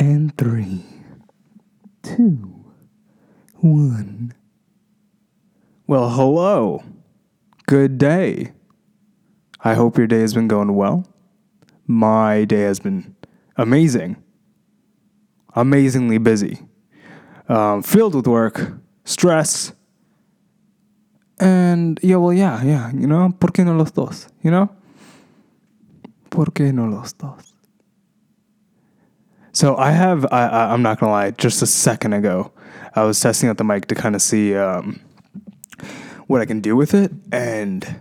And three, two, one. Well, hello. Good day. I hope your day has been going well. My day has been amazing. Amazingly busy. Um, filled with work, stress, and yeah, well, yeah, yeah, you know, ¿por qué no los dos? You know? ¿Por qué no los dos? So I have, I, I'm not gonna lie, just a second ago, I was testing out the mic to kind of see um, what I can do with it, and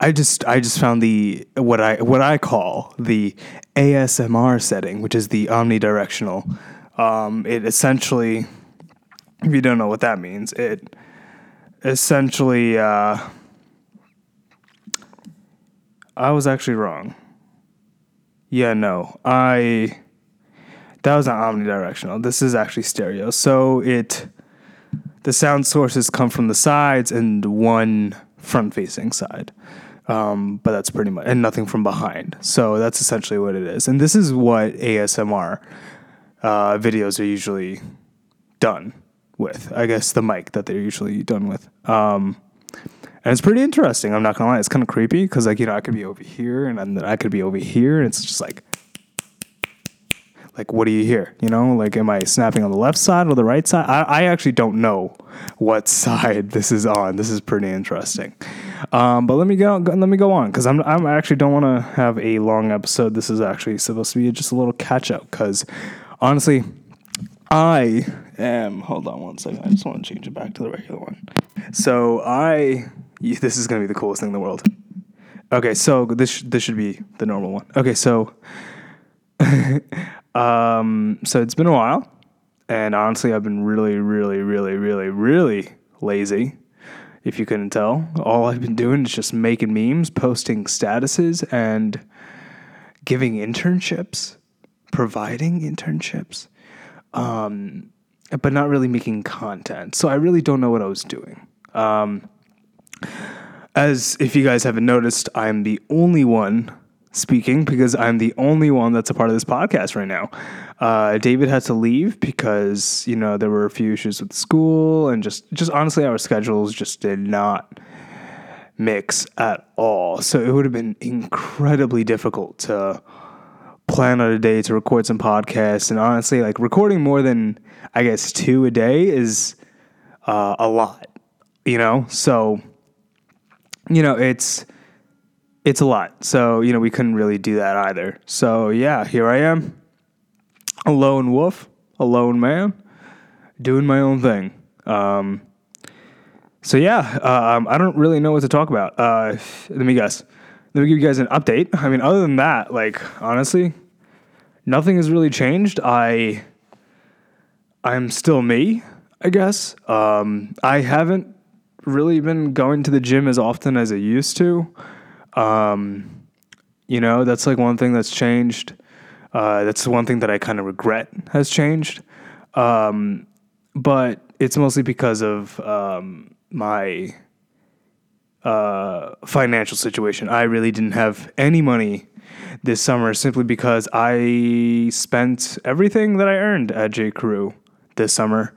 I just, I just found the what I what I call the ASMR setting, which is the omnidirectional. Um, it essentially, if you don't know what that means, it essentially, uh, I was actually wrong. Yeah, no, I that was not omnidirectional. This is actually stereo. So it the sound sources come from the sides and one front facing side. Um, but that's pretty much and nothing from behind. So that's essentially what it is. And this is what ASMR uh, videos are usually done with. I guess the mic that they're usually done with. Um, and it's pretty interesting. I'm not gonna lie. It's kind of creepy because like you know I could be over here and then I could be over here and it's just like like what do you hear? You know like am i snapping on the left side or the right side? I, I actually don't know what side this is on. This is pretty interesting. Um, but let me go, let me go on because I'm, I'm actually don't want to have a long episode. This is actually supposed to be just a little catch up because honestly i am hold on one second. I just want to change it back to the regular one. So i this is going to be the coolest thing in the world. Okay so this this should be the normal one. Okay so um, so it's been a while, and honestly, I've been really, really, really, really, really lazy. If you couldn't tell, all I've been doing is just making memes, posting statuses, and giving internships, providing internships, um, but not really making content. So I really don't know what I was doing. Um, as if you guys haven't noticed, I'm the only one speaking because I'm the only one that's a part of this podcast right now. Uh, David had to leave because you know there were a few issues with school and just just honestly our schedules just did not mix at all. So it would have been incredibly difficult to plan out a day to record some podcasts and honestly like recording more than I guess two a day is uh, a lot, you know. So you know it's it's a lot. So, you know, we couldn't really do that either. So, yeah, here I am, a lone wolf, a lone man, doing my own thing. Um, so, yeah, um, I don't really know what to talk about. Uh, let me guess. Let me give you guys an update. I mean, other than that, like, honestly, nothing has really changed. I, I'm still me, I guess. Um, I haven't really been going to the gym as often as I used to. Um, you know, that's like one thing that's changed. Uh, that's one thing that I kind of regret has changed. Um, but it's mostly because of um, my uh, financial situation. I really didn't have any money this summer simply because I spent everything that I earned at J. Crew this summer.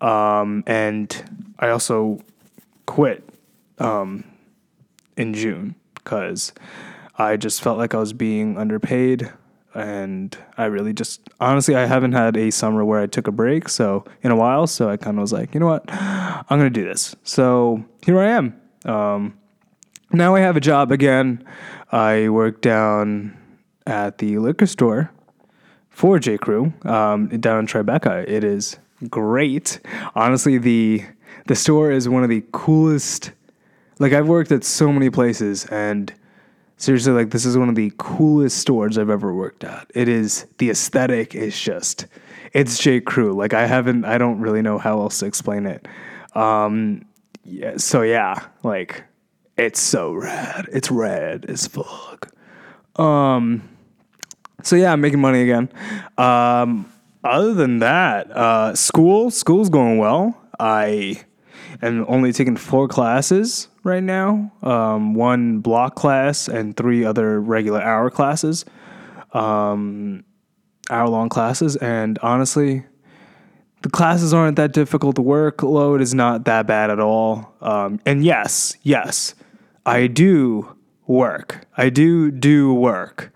Um, and I also quit um, in June because I just felt like I was being underpaid. And I really just, honestly, I haven't had a summer where I took a break. So, in a while. So, I kind of was like, you know what? I'm going to do this. So, here I am. Um, now I have a job again. I work down at the liquor store for J. Crew um, down in Tribeca. It is great. Honestly, the the store is one of the coolest like I've worked at so many places and seriously like this is one of the coolest stores I've ever worked at. It is the aesthetic is just it's J. Crew. Like I haven't I don't really know how else to explain it. Um yeah, so yeah, like it's so rad. It's rad as fuck. Um so yeah, I'm making money again. Um other than that, uh school, school's going well. I am only taking four classes right now um, one block class and three other regular hour classes. Um, hour long classes, and honestly, the classes aren't that difficult. The workload is not that bad at all. Um, and yes, yes, I do work. I do do work.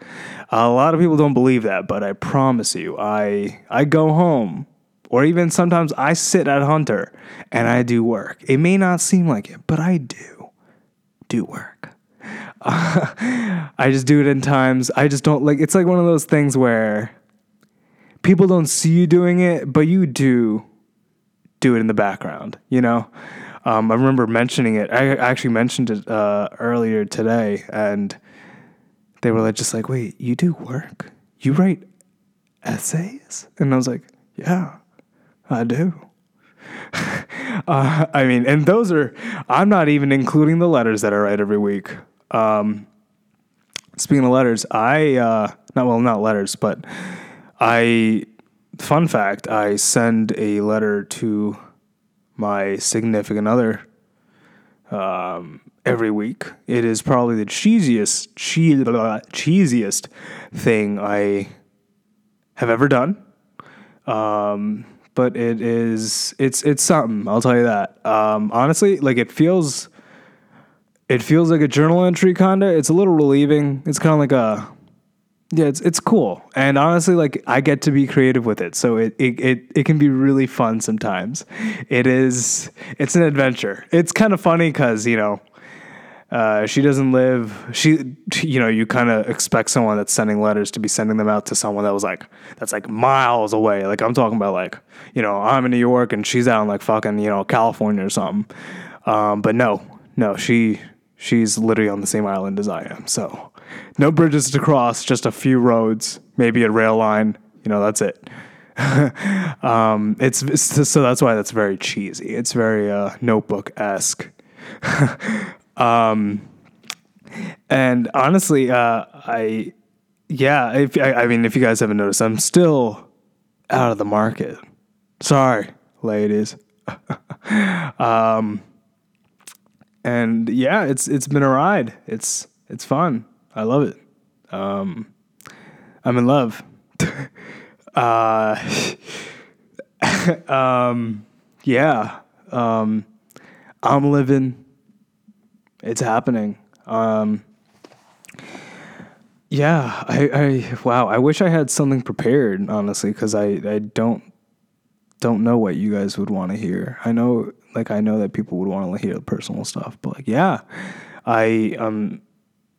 A lot of people don't believe that, but I promise you, I I go home or even sometimes I sit at Hunter and I do work. It may not seem like it, but I do do work. Uh, I just do it in times. I just don't like it's like one of those things where people don't see you doing it, but you do do it in the background, you know? Um, I remember mentioning it. I actually mentioned it uh, earlier today, and they were like, just like, wait, you do work? You write essays? And I was like, yeah, I do. uh, I mean, and those are, I'm not even including the letters that I write every week. Um, speaking of letters, I, uh, not, well, not letters, but I, fun fact, I send a letter to my significant other um, every week. It is probably the cheesiest, cheesiest thing I have ever done. Um, but it is it's it's something. I'll tell you that. Um, honestly, like it feels, it feels like a journal entry kinda. It's a little relieving. It's kind of like a yeah, it's it's cool, and honestly, like I get to be creative with it, so it it it, it can be really fun sometimes. It is it's an adventure. It's kind of funny because you know. Uh, she doesn't live. She, you know, you kind of expect someone that's sending letters to be sending them out to someone that was like that's like miles away. Like I'm talking about, like you know, I'm in New York and she's out in like fucking you know California or something. Um, but no, no, she she's literally on the same island as I am. So no bridges to cross, just a few roads, maybe a rail line. You know, that's it. um, it's, it's, so that's why that's very cheesy. It's very uh, notebook esque. um, and honestly, uh, I yeah, if I, I mean, if you guys haven't noticed, I'm still out of the market. Sorry, ladies. um, and yeah, it's it's been a ride. It's it's fun. I love it. Um, I'm in love. uh, um, yeah. Um, I'm living. It's happening. Um, yeah, I, I, wow. I wish I had something prepared, honestly, because I, I don't, don't know what you guys would want to hear. I know, like, I know that people would want to hear personal stuff, but like, yeah, I, um,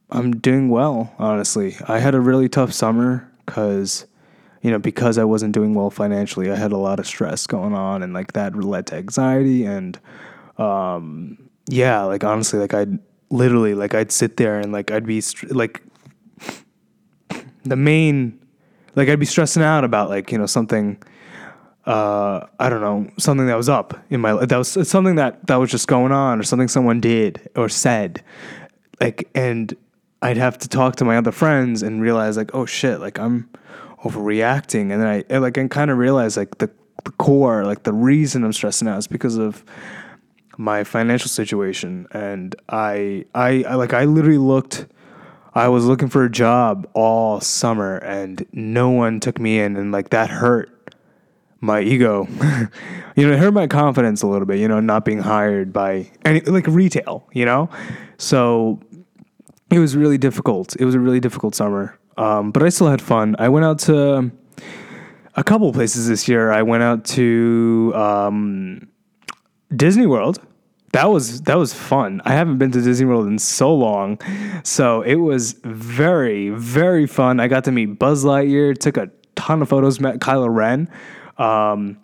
I'm doing well, honestly. I had a really tough summer because, you know, because I wasn't doing well financially, I had a lot of stress going on, and like that led to anxiety. And, um, yeah, like honestly, like I'd literally, like I'd sit there and like I'd be like, the main, like I'd be stressing out about like, you know, something, uh, I don't know, something that was up in my. That was something that, that was just going on or something someone did or said. Like, and I'd have to talk to my other friends and realize like, oh shit, like I'm overreacting, and then I, like I kind of realize like the, the core, like the reason I'm stressing out is because of my financial situation, and I, I, I like I literally looked. I was looking for a job all summer and no one took me in and like that hurt my ego. you know, it hurt my confidence a little bit, you know, not being hired by any like retail, you know? So it was really difficult. It was a really difficult summer, um, but I still had fun. I went out to a couple places this year. I went out to um, Disney World. That was that was fun. I haven't been to Disney World in so long, so it was very very fun. I got to meet Buzz Lightyear. Took a ton of photos. Met Kylo Ren. Um,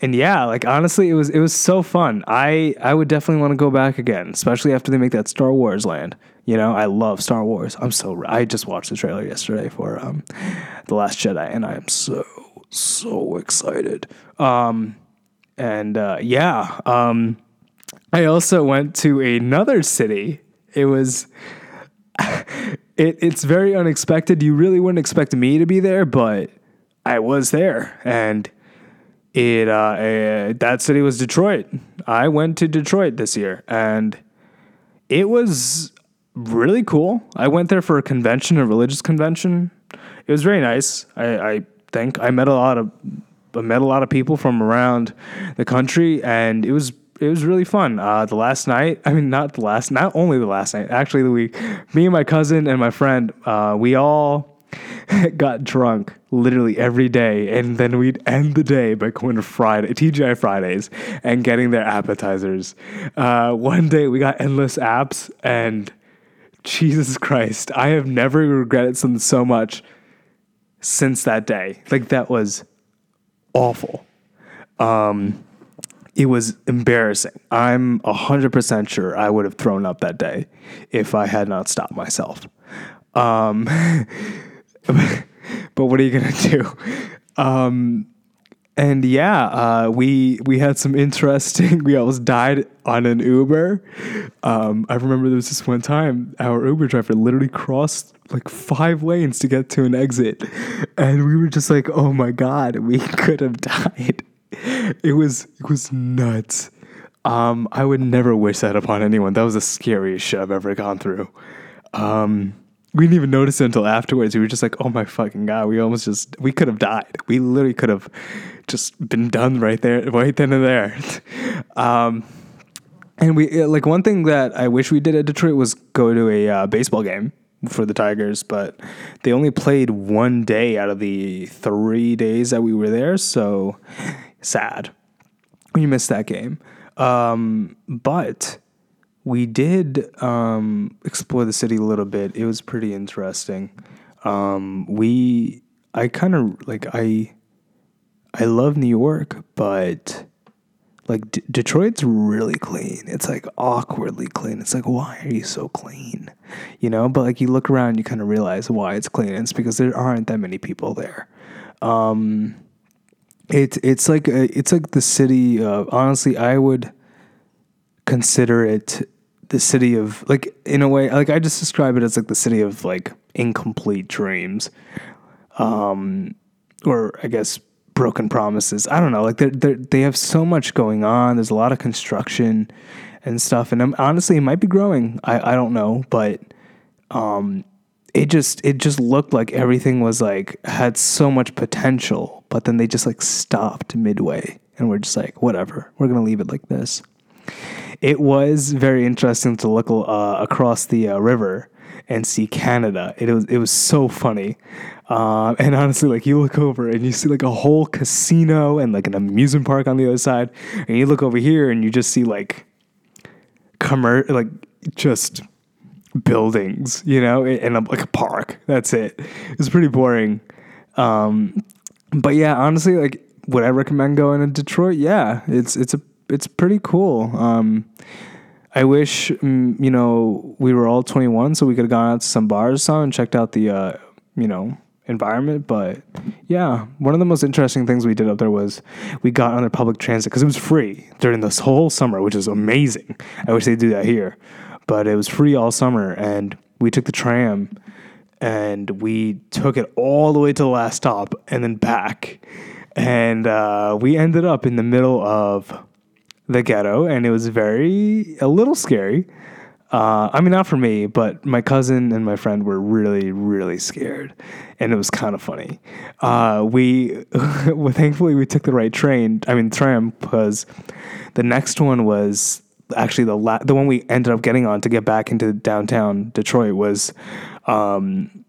and yeah, like honestly, it was it was so fun. I I would definitely want to go back again, especially after they make that Star Wars land. You know, I love Star Wars. I'm so I just watched the trailer yesterday for um, the Last Jedi, and I am so so excited. Um, and uh, yeah, um, I also went to another city. It was. It, it's very unexpected. You really wouldn't expect me to be there, but I was there, and it uh, uh, that city was Detroit. I went to Detroit this year, and it was really cool. I went there for a convention, a religious convention. It was very nice. I, I think. I met a lot of I met a lot of people from around the country, and it was it was really fun. Uh, the last night, I mean, not the last, not only the last night, actually the week. Me and my cousin and my friend, uh, we all got drunk literally every day, and then we'd end the day by going to Friday TGI Fridays and getting their appetizers. Uh, one day we got endless apps, and Jesus Christ, I have never regretted something so much since that day. Like that was awful. Um, it was embarrassing. I'm 100% sure I would have thrown up that day if I had not stopped myself. Um, but what are you going to do? Um, and yeah, uh, we we had some interesting. We almost died on an Uber. Um, I remember there was this one time our Uber driver literally crossed like five lanes to get to an exit, and we were just like, "Oh my god, we could have died." It was it was nuts. Um, I would never wish that upon anyone. That was the scariest shit I've ever gone through. Um, we didn't even notice it until afterwards. We were just like, "Oh my fucking god!" We almost just we could have died. We literally could have just been done right there, right then and there. um, and we like one thing that I wish we did at Detroit was go to a uh, baseball game for the Tigers, but they only played one day out of the three days that we were there. So sad. We missed that game. Um, but we did um, explore the city a little bit. It was pretty interesting. Um, we, I kind of like I, I love New York, but like D- Detroit's really clean. It's like awkwardly clean. It's like why are you so clean? You know, but like you look around, you kind of realize why it's clean. It's because there aren't that many people there. Um, it's it's like a, it's like the city. Of, honestly, I would consider it the city of like in a way like I just describe it as like the city of like incomplete dreams, um, or I guess broken promises. I don't know. Like they they have so much going on. There's a lot of construction and stuff, and I'm, honestly, it might be growing. I I don't know, but um, it just it just looked like everything was like had so much potential, but then they just like stopped midway, and we're just like, whatever, we're gonna leave it like this. It was very interesting to look uh, across the uh, river and see Canada. It was it was so funny. Uh, and honestly, like you look over and you see like a whole casino and like an amusement park on the other side, and you look over here and you just see like commer like just buildings, you know, and a, like a park. That's it. It's pretty boring. Um, but yeah, honestly, like would I recommend going to Detroit? Yeah, it's it's a it's pretty cool. Um, I wish mm, you know we were all 21, so we could have gone out to some bars something and checked out the uh, you know environment. But yeah, one of the most interesting things we did up there was we got on their public transit because it was free during this whole summer, which is amazing. I wish they'd do that here, but it was free all summer, and we took the tram and we took it all the way to the last stop and then back, and uh, we ended up in the middle of the ghetto, and it was very a little scary. Uh, I mean, not for me, but my cousin and my friend were really, really scared, and it was kind of funny. Uh, we, well, thankfully, we took the right train. I mean, tram, because the next one was actually the la- the one we ended up getting on to get back into downtown Detroit was. Um,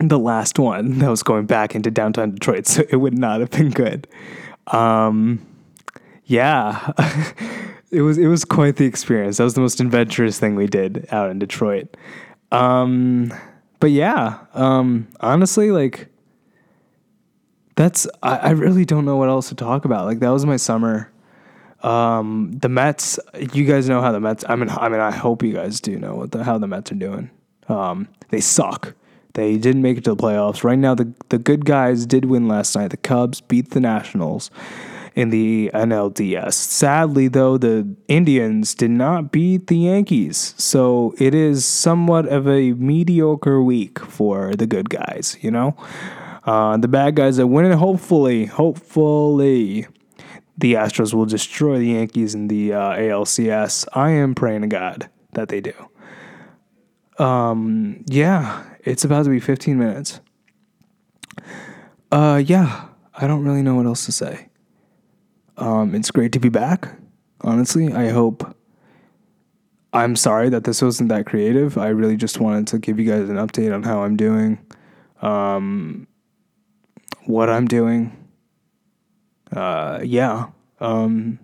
the last one that was going back into downtown Detroit, so it would not have been good. Um, yeah, it was it was quite the experience. That was the most adventurous thing we did out in Detroit. Um, but yeah, um, honestly, like that's I, I really don't know what else to talk about. Like that was my summer. Um, the Mets, you guys know how the Mets. I mean, I mean, I hope you guys do know what the, how the Mets are doing. Um, they suck. They didn't make it to the playoffs. Right now, the the good guys did win last night. The Cubs beat the Nationals in the NLDS. Sadly, though, the Indians did not beat the Yankees. So it is somewhat of a mediocre week for the good guys, you know? Uh, the bad guys are winning. Hopefully, hopefully, the Astros will destroy the Yankees in the uh, ALCS. I am praying to God that they do. Um, yeah, it's about to be 15 minutes. uh, yeah, I don't really know what else to say. Um, it's great to be back. Honestly, I hope. I'm sorry that this wasn't that creative. I really just wanted to give you guys an update on how I'm doing, um, what I'm doing. Uh, yeah. Um,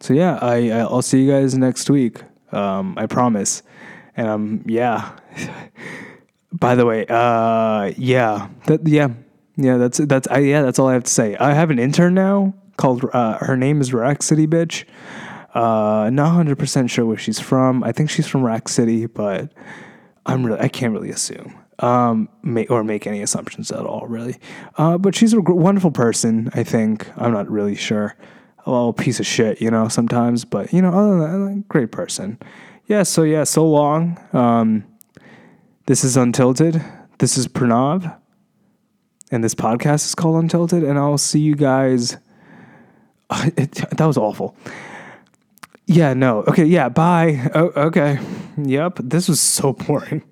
so yeah, I I'll see you guys next week. Um, I promise. And um, yeah. By the way, uh, yeah, that yeah, yeah. That's that's I, yeah. That's all I have to say. I have an intern now called. Uh, her name is Rack City Bitch. Uh, not hundred percent sure where she's from. I think she's from Rack City, but I'm really I can't really assume um, make, or make any assumptions at all, really. Uh, but she's a wonderful person. I think I'm not really sure. A little piece of shit, you know, sometimes, but you know, other than that, great person. Yeah. So yeah, so long. Um, this is Untilted. This is Pranav. And this podcast is called Untilted. And I'll see you guys. It, that was awful. Yeah, no. Okay, yeah, bye. Oh, okay. Yep. This was so boring.